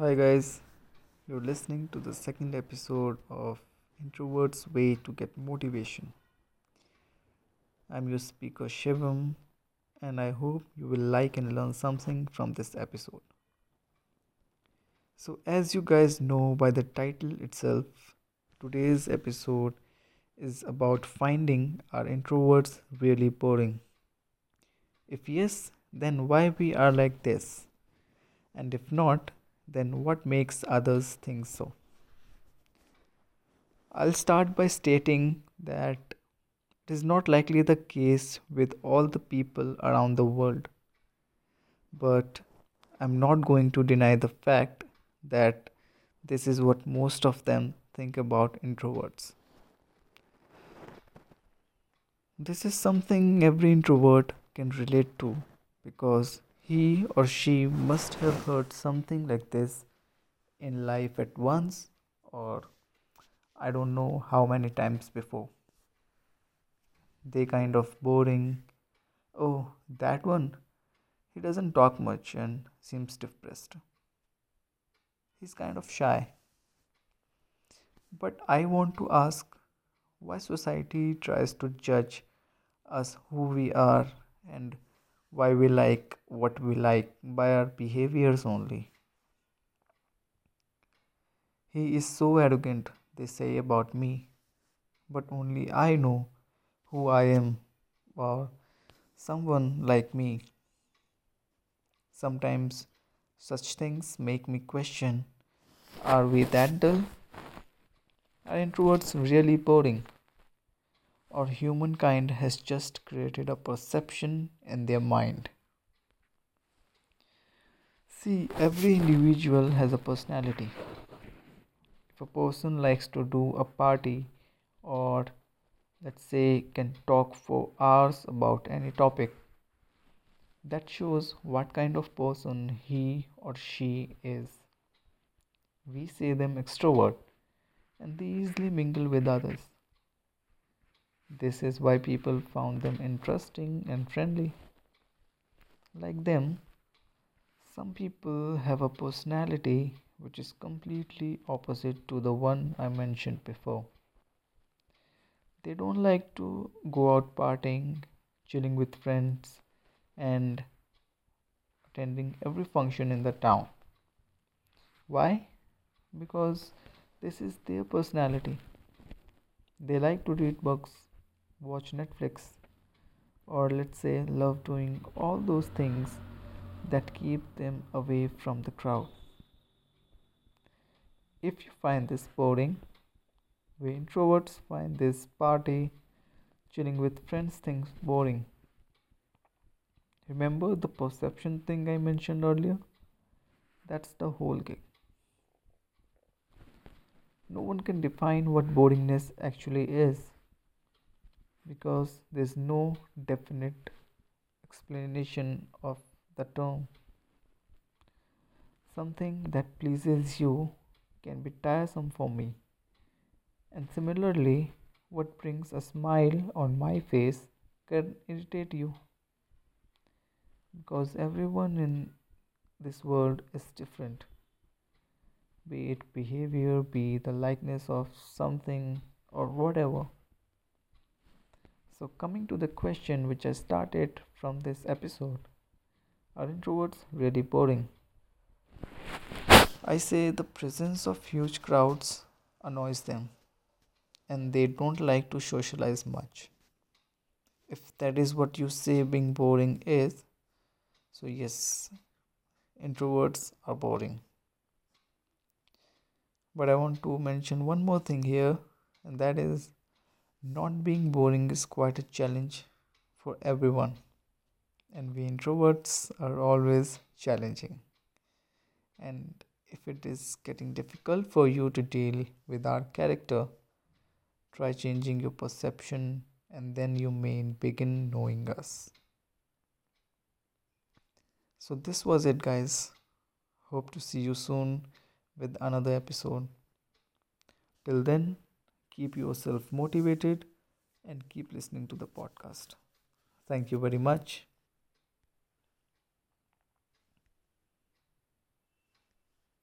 Hi, guys. You're listening to the second episode of Introvert's Way to Get Motivation. I'm your speaker, Shivam, and I hope you will like and learn something from this episode. So, as you guys know by the title itself, today's episode is about finding our introverts really boring. If yes, then why we are like this? And if not, then what makes others think so? I'll start by stating that it is not likely the case with all the people around the world. But I'm not going to deny the fact that this is what most of them think about introverts. This is something every introvert can relate to because he or she must have heard something like this in life at once or I don't know how many times before. They kind of boring. Oh, that one. He doesn't talk much and seems depressed. He's kind of shy. But I want to ask why society tries to judge us who we are and why we like what we like by our behaviors only. He is so arrogant, they say about me, but only I know who I am or someone like me. Sometimes such things make me question are we that dull? Are introverts really boring? Or humankind has just created a perception in their mind. See, every individual has a personality. If a person likes to do a party or let's say can talk for hours about any topic, that shows what kind of person he or she is. We say them extrovert and they easily mingle with others. This is why people found them interesting and friendly. Like them, some people have a personality which is completely opposite to the one I mentioned before. They don't like to go out partying, chilling with friends, and attending every function in the town. Why? Because this is their personality. They like to read books, watch Netflix, or let's say love doing all those things that keep them away from the crowd. If you find this boring, we introverts find this party, chilling with friends things boring. Remember the perception thing I mentioned earlier? That's the whole gig. No one can define what boringness actually is because there's no definite explanation of the term. Something that pleases you can be tiresome for me. And similarly, what brings a smile on my face can irritate you. Because everyone in this world is different. Be it behavior, be the likeness of something, or whatever. So, coming to the question which I started from this episode are introverts really boring? I say the presence of huge crowds annoys them and they don't like to socialize much. If that is what you say being boring is, so yes, introverts are boring. But I want to mention one more thing here, and that is not being boring is quite a challenge for everyone, and we introverts are always challenging. And if it is getting difficult for you to deal with our character, try changing your perception, and then you may begin knowing us. So, this was it, guys. Hope to see you soon with another episode. Till then, keep yourself motivated and keep listening to the podcast. Thank you very much.